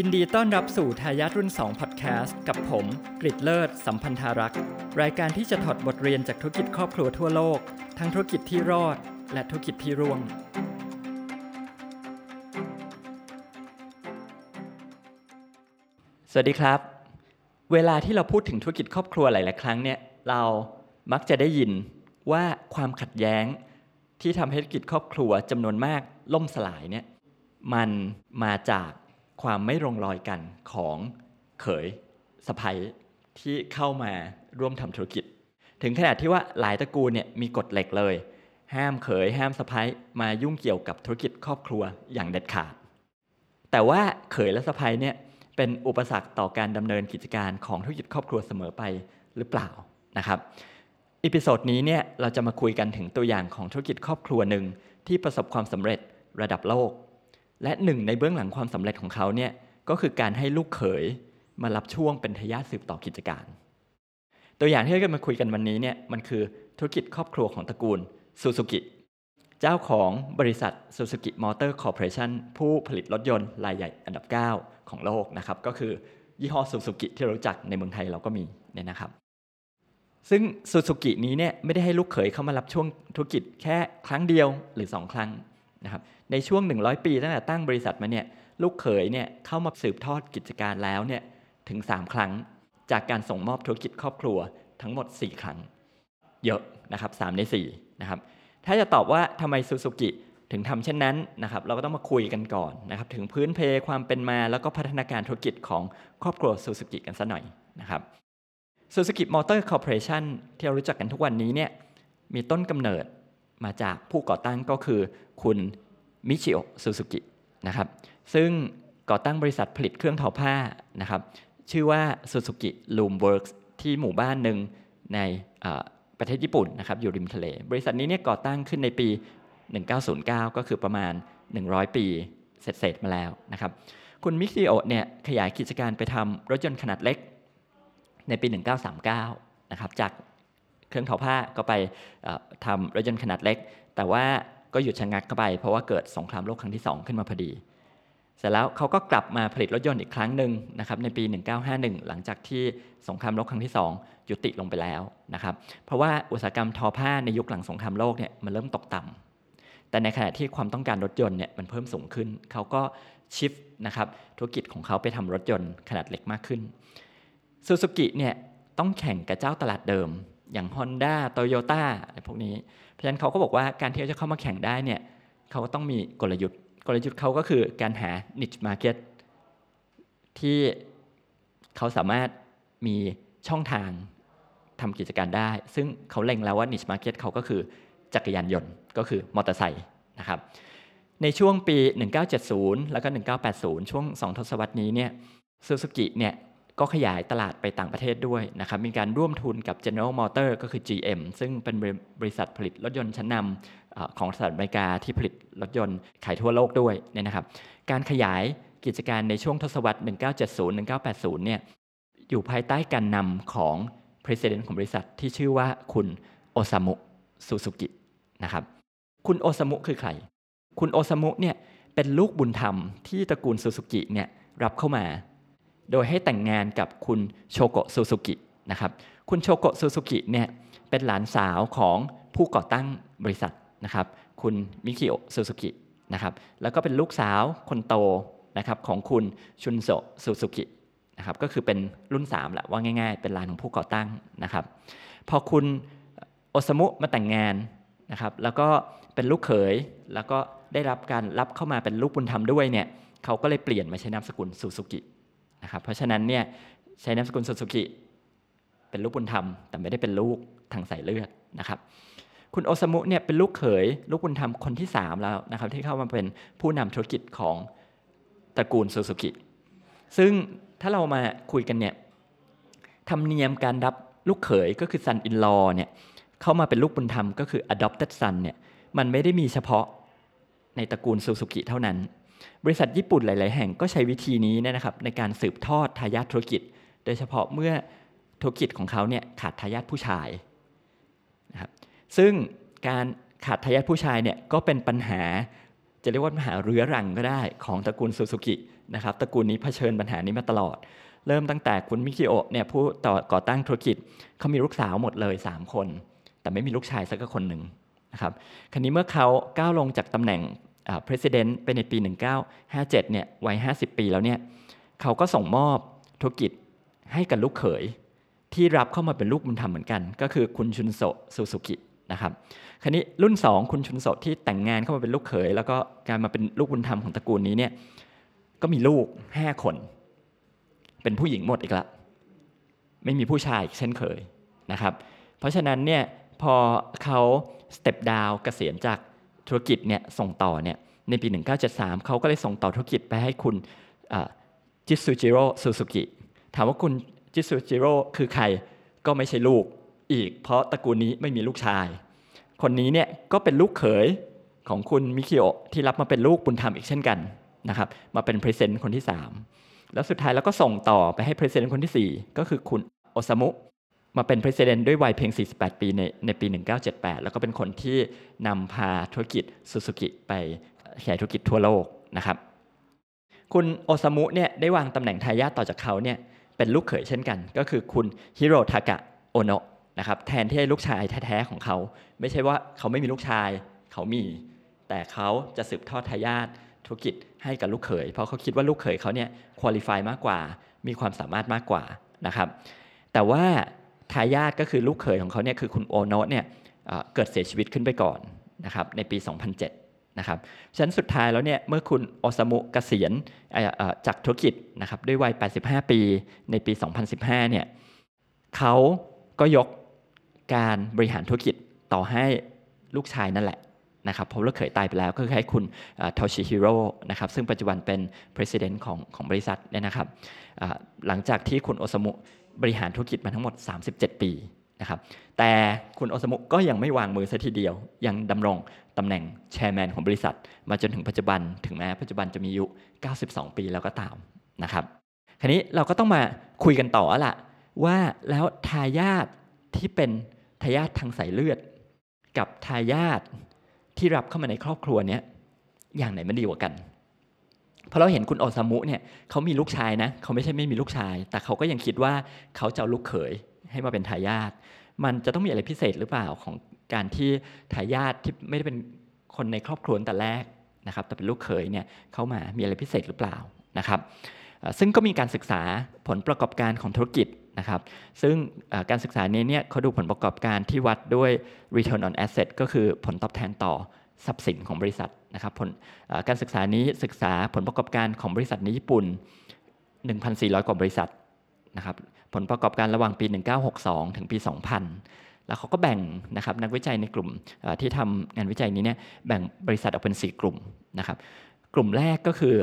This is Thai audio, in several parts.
ยินดีต้อนรับสู่ทายาทรุ่น2 Podcast กับผมกริดเลิศ สัมพันธารักษ์ รายการที่จะถอดบทเรียนจากธุรกิจครอบครัวทั่วโลก ทั้งธุรกิจที่รอด และธุรกิจที่ร่วง สวัสดีครับ เวลาที่เราพูดถึงธุรกิจครอบครัวหลาย ๆ ครั้งเนี่ยเรามักจะได้ยินว่าความขัดแย้ง ที่ทำให้ธุรกิจครอบครัวจำนวนมากล่มสลายเนี่ยมันมาจาก ความไม่ลงรอยกันของเขยสะใภ้ที่เข้ามาร่วมทำธุรกิจ ถึงขนาดที่ว่าหลายตระกูลเนี่ยมีกฎเหล็กเลย ห้ามเขยห้ามสะใภ้มายุ่งเกี่ยวกับธุรกิจครอบครัวอย่างเด็ดขาด แต่ว่าเขยและสะใภ้เนี่ยเป็นอุปสรรคต่อการดำเนินกิจการของธุรกิจครอบครัวเสมอไปหรือเปล่านะครับ episode นี้เนี่ยเราจะมาคุยกันถึงตัวอย่างของธุรกิจครอบครัวหนึ่งที่ประสบความสำเร็จระดับโลก และหนึ่งในเบื้องหลังความสำเร็จของเขาเนี่ยก็คือการให้ลูกเขยมารับช่วงเป็นทายาทสืบต่อกิจการ ตัวอย่างที่เราจะมาคุยกันวันนี้เนี่ยมันคือธุรกิจครอบครัวของตระกูลซูซูกิเจ้าของบริษัท Suzuki Motor Corporation ผู้ผลิตรถยนต์รายใหญ่อันดับ 9 ของโลกนะครับ ก็คือยี่ห้อซูซูกิที่เรารู้จักในเมืองไทยเราก็มีเนี่ยนะครับ ซึ่งซูซูกินี้เนี่ยไม่ได้ให้ลูกเขยเข้ามารับช่วงธุรกิจแค่ครั้งเดียวหรือ 2 ครั้ง นะครับในช่วง 100 ปีตั้งแต่ตั้งบริษัทมาเนี่ยลูกเขยเนี่ยเข้ามาสืบทอดกิจการแล้วเนี่ยถึง 3 ครั้ง จากการส่งมอบธุรกิจครอบครัวทั้งหมด 4 ครั้ง เยอะนะครับ3ใน4นะครับถ้าจะตอบว่าทำไมซูซูกิถึงทำเช่นนั้นนะครับเราก็ต้องมาคุยกันก่อนนะครับถึงพื้นเพความเป็นมาแล้วก็พัฒนาการธุรกิจของครอบครัวซูซูกิกันสักหน่อยนะครับ Suzuki Motor Corporation ที่เรารู้จักกันทุกวันนี้เนี่ยมีต้นกำเนิด มาจากผู้ก่อตั้งก็คือคุณมิชิโอซูซูกินะครับซึ่งก่อตั้งบริษัทผลิตเครื่องทอผ้านะครับชื่อว่า Suzuki Loom Works ที่หมู่บ้านหนึ่งในประเทศญี่ปุ่นนะครับอยู่ริมทะเล บริษัทนี้เนี่ยก่อตั้งขึ้นในปี 1909 ก็คือประมาณ 100 ปีเสร็จๆมาแล้วนะครับคุณมิคิโอเนี่ยขยายกิจการไปทำรถยนต์ขนาดเล็กในปี 1939 นะครับจาก เครื่องทอผ้าก็ไปทำรถยนต์ขนาดเล็ก แต่ว่าก็หยุดชะงักเข้าไป เพราะว่าเกิดสงครามโลกครั้งที่ 2 ขึ้นมาพอดี เสร็จแล้วเขาก็กลับมาผลิตรถยนต์อีกครั้งหนึ่งนะครับในปี 1951 หลังจากที่สงครามโลกครั้งที่ 2 ยุติลงไปแล้วนะครับเพราะว่าอุตสาหกรรมทอผ้าในยุคหลังสงครามโลกเนี่ยมันเริ่มตกต่ำแต่ในขณะที่ความต้องการรถยนต์เนี่ยมันเพิ่มสูงขึ้นเขาก็ชิฟนะครับธุรกิจของเขาไปทำรถยนต์ขนาดเล็กมากขึ้นซูซูกิเนี่ยต้องแข่งกับเจ้าตลาดเดิม อย่าง Honda Toyota อะไรพวกนี้ เพราะฉะนั้นเขาก็บอกว่าการที่เขาจะเข้ามาแข่งได้เนี่ยเขาก็ต้องมีกลยุทธ์ กลยุทธ์เขาก็คือการหา niche market ที่เขาสามารถมีช่องทางทำกิจการได้ ซึ่งเขาเล็งแล้วว่า niche market เขาก็คือจักรยานยนต์ก็คือมอเตอร์ไซค์นะครับในช่วงปี 1970 แล้วก็ 1980 ช่วง 2 ทศวรรษนี้เนี่ยซูซูกิเนี่ย ก็ขยายตลาดไปต่างประเทศด้วยนะครับมีการร่วมทุนกับ General Motor ก็คือ GM ซึ่งเป็นบริษัทผลิตรถยนต์ชั้นนำของสหรัฐอเมริกาที่ผลิตรถยนต์ขายทั่วโลกด้วยเนี่ยนะครับการขยายกิจการในช่วงทศวรรษ 1970-1980 เนี่ยอยู่ภายใต้การนำของ President ของบริษัทที่ชื่อว่าคุณโอซามุซูซูกินะครับคุณโอซามุคือใคร คุณโอซามุเนี่ยเป็นลูกบุญธรรมที่ตระกูลซูซูกิเนี่ยรับเข้ามา โดยให้แต่งงานกับคุณโชโกะซูซูกินะครับคุณโชโกะซูซูกิเนี่ยเป็นหลานสาวของผู้ก่อตั้งบริษัทนะครับคุณมิชิโอซูซูกินะครับแล้วก็เป็นลูกสาวคนโตนะครับของคุณชุนโซซูซูกินะครับก็คือเป็นรุ่น3แหละว่าง่ายๆ เป็นหลานของผู้ก่อตั้งนะครับพอคุณโอซามุมาแต่งงานนะครับแล้วก็เป็นลูกเขยแล้วก็ได้รับการรับเข้ามาเป็นลูกบุญธรรมด้วยเนี่ยเขาก็เลยเปลี่ยนมาใช้นามสกุลซูซูกิ นะครับเพราะฉะนั้นเนี่ยใช้นามสกุลซูซูกิเป็นลูกบุญธรรม แต่ไม่ได้เป็นลูกทางสายเลือดนะครับคุณโอซามุเนี่ยเป็นลูกเขย ลูกบุญธรรมคนที่ 3 แล้วนะครับที่เข้ามาเป็นผู้นำธุรกิจของตระกูลซูซูกิซึ่งถ้าเรามาคุยกันเนี่ยธรรมเนียมการรับลูกเขยก็คือ son-in-law เนี่ยเข้ามาเป็นลูกบุญธรรมก็คือ adopted son เนี่ยมันไม่ได้มีเฉพาะในตระกูลซูซูกิเท่านั้น บริษัทญี่ปุ่นหลาย ๆ แห่งก็ใช้วิธีนี้นะครับในการสืบทอดทายาทธุรกิจ โดยเฉพาะเมื่อธุรกิจของเขาเนี่ยขาดทายาทผู้ชายนะครับซึ่งการขาดทายาทผู้ชายเนี่ยก็เป็นปัญหาจะเรียกว่าปัญหาเรื้อรังก็ได้ของตระกูลซูซูกินะครับตระกูลนี้เผชิญปัญหานี้มาตลอด เริ่มตั้งแต่คุณมิคิโอเนี่ยผู้ต่อก่อตั้งธุรกิจเขามีลูกสาวหมดเลย 3 คน แต่ไม่มีลูกชายสักคนหนึ่งนะครับคราวนี้เมื่อเขาก้าวลงจากตำแหน่ง president ไปในปี 1957 เนี่ยวัย 50 ปีแล้วเนี่ยเขาก็ส่งมอบธุรกิจให้กับลูกเขย ที่รับเข้ามาเป็นลูกบุญธรรมเหมือนกัน ก็คือคุณชุนโซซูซูกินะครับคราวนี้รุ่น 2 คุณชุนโซที่แต่งงานเข้ามาเป็นลูกเขย แล้วก็การมาเป็นลูกบุญธรรมของตระกูลนี้เนี่ยก็มีลูก 5 คน เป็นผู้หญิงหมดอีกละไม่มีผู้ชายเช่นเคยนะครับ เพราะฉะนั้นเนี่ยพอเขาstep down เกษียณจาก ธุรกิจเนี่ยส่งต่อเนี่ยในปี 1973 เขาก็เลยส่งต่อธุรกิจไปให้คุณจิสุจิโร่ซูซูกิถามว่าคุณจิสุจิโร่คือใครก็ไม่ใช่ลูกอีก เพราะตระกูลนี้ไม่มีลูกชาย คนนี้เนี่ยก็เป็นลูกเขยของคุณมิชิโอที่รับมาเป็นลูกบุญธรรมอีกเช่นกันนะครับมาเป็น president คนที่ 3 แล้วสุดท้ายแล้วก็ส่งต่อไปให้ president คนที่ 4 ก็คือคุณโอซามุ มาเป็นประธานด้วยวัยเพียง 48 ปีในในปี 1978 แล้วก็เป็นคนที่นำพาธุรกิจซูซูกิไปขยายธุรกิจทั่วโลกนะครับ คุณโอซามุเนี่ยได้วางตำแหน่งทายาทต่อจากเขาเนี่ยเป็นลูกเขยเช่นกัน ก็คือคุณฮิโรทากะโอโนะนะครับแทนที่ลูกชายแท้ๆของเขา ไม่ใช่ว่าเขาไม่มีลูกชายเขามี แต่เขาจะสืบทอดทายาทธุรกิจให้กับลูกเขย เพราะเขาคิดว่าลูกเขยเขาเนี่ยคุณลิฟายมากกว่า มีความสามารถมากกว่านะครับ แต่ว่า ทายาทก็คือลูกเขยของเขาเนี่ยคือคุณโอโนะเนี่ยเกิดเสียชีวิตขึ้นไปก่อนนะครับในปี 2007นะครับฉะนั้นสุดท้ายแล้วเนี่ยเมื่อคุณโอซามุกเกษียณจากธุรกิจนะครับด้วยวัย 85 ปีในปี 2015เนี่ยเขาก็ยกการบริหารธุรกิจต่อให้ลูกชายนั่นแหละนะครับเพราะลูกเขยตายไปแล้วก็คือให้คุณโทชิฮิโร่นะครับซึ่งปัจจุบันเป็น president ของของบริษัทเนี่ยนะครับหลังจากที่คุณโอซามุ บริหารธุรกิจมาทั้งหมด 37 ปีนะครับแต่คุณโอสมุก็ยังไม่วางมือซะทีเดียว ยังดำรงตำแหน่งแชร์แมนของบริษัท มาจนถึงปัจจุบัน ถึงแม้ปัจจุบันจะมีอายุ 92 ปีแล้วก็ตามนะครับคราวนี้เราก็ต้องมาคุยกันต่อละว่าแล้วทายาทที่เป็นทายาททางสายเลือด กับทายาทที่รับเข้ามาในครอบครัวเนี้ยอย่างไหนมันดีกว่ากัน พอเราเห็นคุณโอซามุเนี่ยเขามีลูกชายนะเขาไม่ใช่ไม่มีลูกชาย แต่เขาก็ยังคิดว่าเขาจะเอาลูกเขยให้มาเป็นทายาทมันจะต้องมีอะไรพิเศษหรือเปล่าของการที่ทายาทที่ไม่ได้เป็นคนในครอบครัวแต่แรกนะครับ แต่เป็นลูกเขยเนี่ยเข้ามามีอะไรพิเศษหรือเปล่านะครับซึ่งก็มีการศึกษาผลประกอบการของธุรกิจนะครับ ซึ่งการศึกษานี้เนี่ยเขาดูผลประกอบการที่วัดด้วย return on asset ก็คือผลตอบแทนต่อทรัพย์สินของบริษัท นะครับผลการศึกษานี้ศึกษาผลประกอบการของบริษัทในญี่ปุ่น 1,400 กว่าบริษัทนะครับผลประกอบการระหว่างปี 1962 ถึงปี 2000 แล้วเขาก็แบ่งนะครับนักวิจัยในกลุ่มที่ทำงานวิจัยนี้เนี่ยแบ่งบริษัทออกเป็น 4 กลุ่มนะครับกลุ่มแรกก็คือ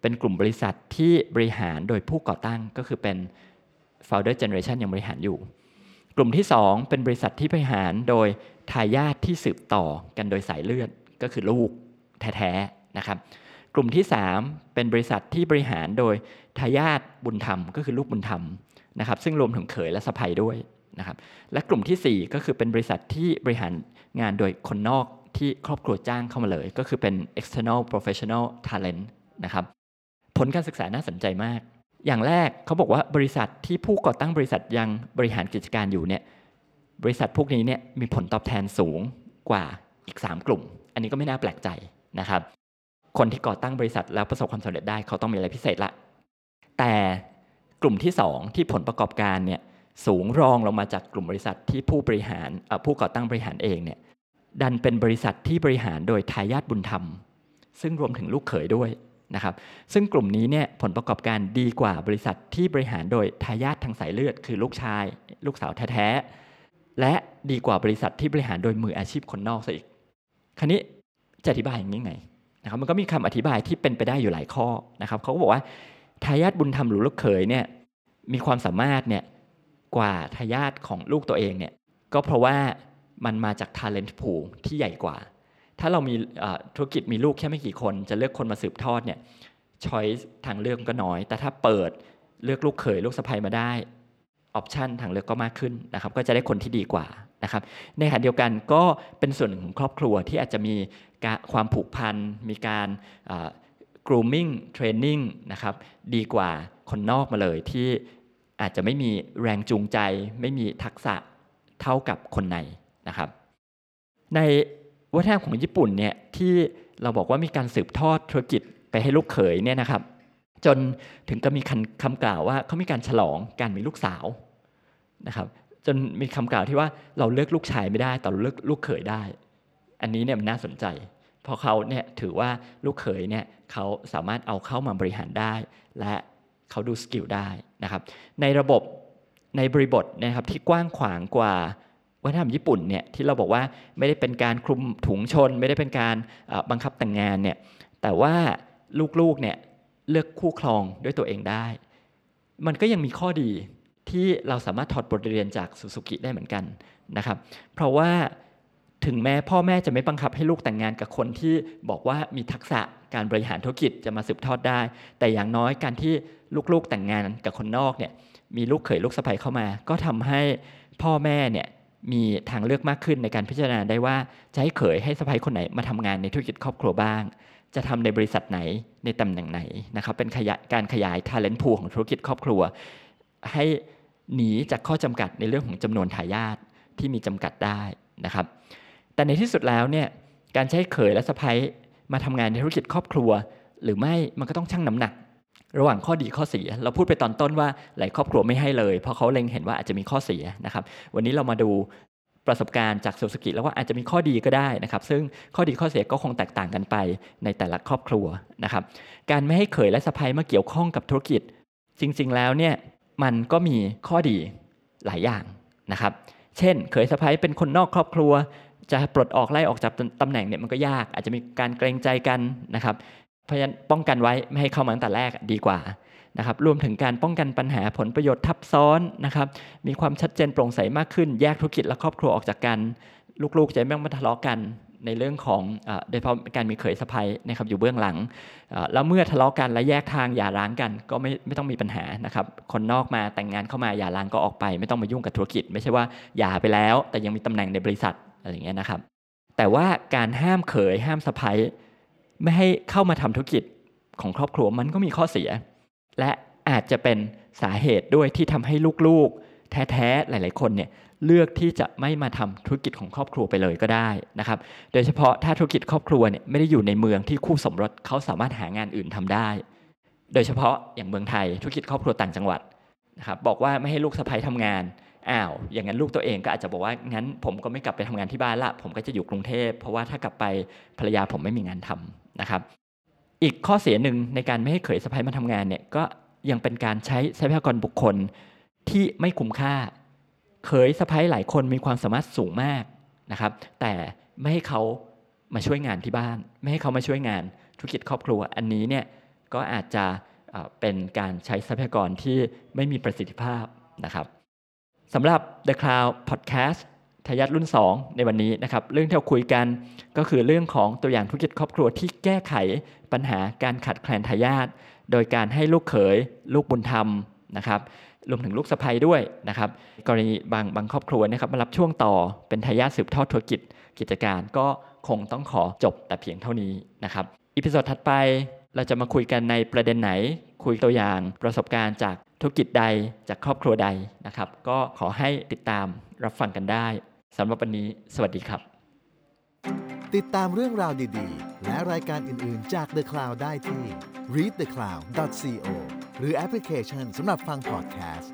เป็นกลุ่มบริษัทที่บริหารโดยผู้ก่อตั้งก็คือเป็น founder generation ยังบริหารอยู่ กลุ่มที่ 2 เป็นบริษัทที่บริหารโดยทายาทที่สืบต่อกันโดยสายเลือดก็คือลูก แท้ๆนะครับ กลุ่มที่ 3 เป็นบริษัทที่บริหารโดยทายาทบุญธรรม ก็คือลูกบุญธรรมนะครับ ซึ่งรวมถึงเขยและสะใภ้ด้วยนะครับ และกลุ่มที่ 4 ก็คือเป็นบริษัทที่บริหารงานโดยคนนอกที่ครอบครัวจ้างเข้ามาเลย ก็คือเป็น external professional talent นะครับ ผลการศึกษาน่าสนใจมาก อย่างแรกเขาบอกว่าบริษัทที่ผู้ก่อตั้งบริษัทยังบริหารกิจการอยู่เนี่ยบริษัทพวกนี้เนี่ยมีผลตอบแทนสูงกว่าอีก 3 กลุ่ม อันนี้ก็ไม่น่าแปลกใจ นะครับ คนที่ก่อตั้งบริษัทแล้วประสบความสำเร็จได้เขาต้องมีอะไรพิเศษละ แต่กลุ่มที่ 2 ที่ผลประกอบการเนี่ยสูงรองลงมาจากกลุ่มบริษัทที่ผู้บริหารผู้ก่อตั้งบริหารเองเนี่ยดันเป็นบริษัทที่บริหารโดยทายาทบุญธรรม ซึ่งรวมถึงลูกเขยด้วยนะครับซึ่งกลุ่มนี้เนี่ยผลประกอบการดีกว่าบริษัทที่บริหารโดยทายาททางสายเลือด คือลูกชาย ลูกสาวแท้ๆและดีกว่าบริษัทที่บริหารโดยมืออาชีพคนนอกซะอีก คราวนี้ จะอธิบายอย่างนี้ไงนะครับมันก็มีคำอธิบายที่เป็นไปได้อยู่หลายข้อนะครับเขาก็บอกว่าทายาทบุญธรรมหรือลูกเขยเนี่ยมีความสามารถเนี่ยกว่าทายาทของลูกตัวเองเนี่ยก็เพราะว่ามันมาจาก talent pool ที่ใหญ่กว่า ถ้าเรามีธุรกิจมีลูกแค่ไม่กี่คน จะเลือกคนมาสืบทอดเนี่ยช้อยทางเลือกก็น้อย แต่ถ้าเปิดเลือกลูกเขยลูกสะใภ้มาได้ออปชันทางเลือกก็มากขึ้นนะครับก็จะได้คนที่ดีกว่านะครับในขณะเดียวกันก็เป็นส่วนหนึ่งของครอบครัวที่อาจจะมี ความผูกพัน มีการ grooming training นะครับดีกว่าคนนอกมาเลยที่อาจจะไม่มีแรงจูงใจ ไม่มีทักษะเท่ากับคนในนะครับ ในวัฒนธรรมของญี่ปุ่นเนี่ยที่เราบอกว่ามีการสืบทอดธุรกิจไปให้ลูกเขยเนี่ยนะครับ จนถึงก็มีคำกล่าวว่าเขามีการฉลองการมีลูกสาวนะครับ จนมีคำกล่าวที่ว่าเราเลือกลูกชายไม่ได้แต่เราเลือกลูกเขยได้ อันนี้เนี่ยมันน่าสนใจ เพราะเขาเนี่ยถือว่าลูกเขยเนี่ยเขาสามารถเอาเข้ามาบริหารได้ และเขาดูสกิลได้นะครับ ในระบบในบริบทนะครับที่กว้างขวางกว่าวัฒนธรรมญี่ปุ่นเนี่ยที่เราบอกว่าไม่ได้เป็นการคลุมถุงชน ไม่ได้เป็นการบังคับแต่งงานเนี่ยแต่ว่าลูกๆเนี่ยเลือกคู่ครองด้วยตัวเองได้ มันก็ยังมีข้อดีที่เราสามารถถอดบทเรียนจากสุสุกิได้เหมือนกันนะครับ เพราะว่า ถึงแม้พ่อแม่จะไม่บังคับให้ลูกแต่งงานกับคนที่บอกว่ามีทักษะการบริหารธุรกิจจะมาสืบทอดได้ แต่อย่างน้อยการที่ลูกๆแต่งงานกับคนนอกเนี่ยมีลูกเขยลูกสะใภ้เข้ามา ก็ทำให้พ่อแม่เนี่ยมีทางเลือกมากขึ้นในการพิจารณาได้ว่าจะให้เขยให้สะใภ้คนไหนมาทำงานในธุรกิจครอบครัวบ้าง จะทำในบริษัทไหนในตำแหน่งไหนนะครับเป็นขยายการขยาย talent pool ของธุรกิจครอบครัว ให้หนีจากข้อจำกัดในเรื่องของจำนวนทายาทที่มีจำกัดได้นะครับ แต่ในที่สุดแล้วเนี่ยการใช้เขยและสะใภ้มาทำงานในธุรกิจครอบครัว หรือไม่มันก็ต้องชั่งน้ำหนัก ระหว่างข้อดีข้อเสีย เราพูดไปตอนต้นว่าหลายครอบครัวไม่ให้เลย เพราะเขาเล็งเห็นว่าอาจจะมีข้อเสียนะครับวันนี้เรามาดูประสบการณ์จากสุสกิแล้วว่าอาจจะมีข้อดีก็ได้นะครับซึ่งข้อดีข้อเสียก็คงแตกต่างกันไปในแต่ละครอบครัวนะครับการไม่ให้เขยและสะใภ้มาเกี่ยวข้องกับธุรกิจ จริงๆแล้วเนี่ยมันก็มีข้อดีหลายอย่างนะครับเช่น เขยสะใภ้เป็นคนนอกครอบครัว จะปลดออกไล่ออกจากตำแหน่งเนี่ยมันก็ยาก อาจจะมีการเกรงใจกันนะครับ เพราะฉะนั้นป้องกันไว้ไม่ให้เข้ามาตั้งแต่แรกดีกว่านะครับรวมถึงการป้องกันปัญหาผลประโยชน์ทับซ้อนนะครับ มีความชัดเจนโปร่งใสมากขึ้น แยกธุรกิจและครอบครัวออกจากกัน ลูกๆ จะไม่ต้องมาทะเลาะกันในเรื่องของโดยเฉพาะการมีเขยสะใภ้นะครับอยู่เบื้องหลัง แล้วเมื่อทะเลาะกันและแยกทางอย่าร้างกัน ก็ไม่ไม่ต้องมีปัญหานะครับ คนนอกมาแต่งงานเข้ามาอย่าร้างก็ออกไป ไม่ต้องมายุ่งกับธุรกิจ ไม่ใช่ว่าหย่าไปแล้ว แต่ยังมีตำแหน่งในบริษัท อะไรเงี้ยนะครับ แต่ว่าการห้ามเขยห้ามสะใภ้ไม่ให้เข้ามาทำธุรกิจของครอบครัวมันก็มีข้อเสีย และอาจจะเป็นสาเหตุด้วยที่ทำให้ลูกๆ แท้ๆหลายๆคนเนี่ยเลือกที่จะไม่มาทำธุรกิจของครอบครัวไปเลยก็ได้นะครับ โดยเฉพาะถ้าธุรกิจครอบครัวเนี่ยไม่ได้อยู่ในเมืองที่คู่สมรสเขาสามารถหางานอื่นทำได้ โดยเฉพาะอย่างเมืองไทยธุรกิจครอบครัวต่างจังหวัดนะครับบอกว่าไม่ให้ลูกสะใภ้ทำงาน อ้าว อย่างนั้นลูกตัวเองก็อาจจะบอกว่างั้น ผมก็ไม่กลับไปทำงานที่บ้านละ ผมก็จะอยู่กรุงเทพเพราะว่าถ้ากลับไปภรรยาผมไม่มีงานทำนะครับ อีกข้อเสียหนึ่งในการไม่ให้เขยสะใภ้มาทำงานเนี่ยก็ยังเป็นการใช้ทรัพยากรบุคคลที่ไม่คุ้มค่า เขยสะพ้ายหลายคนมีความสามารถสูงมากนะครับ แต่ไม่ให้เขามาช่วยงานที่บ้าน ไม่ให้เขามาช่วยงานธุรกิจครอบครัวอันนี้เนี่ยก็อาจจะเป็นการใช้ทรัพยากรที่ไม่มีประสิทธิภาพนะครับ สำหรับ The Cloud Podcast ทายาทรุ่น 2 ในวันนี้นะครับเรื่องที่เราคุยกันก็คือเรื่องของตัวอย่างธุรกิจครอบครัวที่แก้ไขปัญหาการขาดแคลนทายาทโดยการให้ลูกเขย ลูกบุญธรรมนะครับรวมถึงลูกสะใภ้ด้วยนะครับกรณีบางบางครอบครัวนะครับมารับช่วงต่อเป็นทายาทสืบทอดธุรกิจกิจการก็คงต้องขอจบแต่เพียงเท่านี้นะครับ episode ถัดไปเราจะมาคุยกันในประเด็นไหน คุยตัวอย่างประสบการณ์จากธุรกิจใดจากครอบครัวใดนะครับ ก็ขอให้ติดตามรับฟังกันได้สำหรับวันนี้ สวัสดีครับ ติดตามเรื่องราวดีๆ และรายการอื่นๆจาก The Cloud ได้ที่ readthecloud.co หรือแอปพลิเคชันสำหรับฟังพอดแคสต์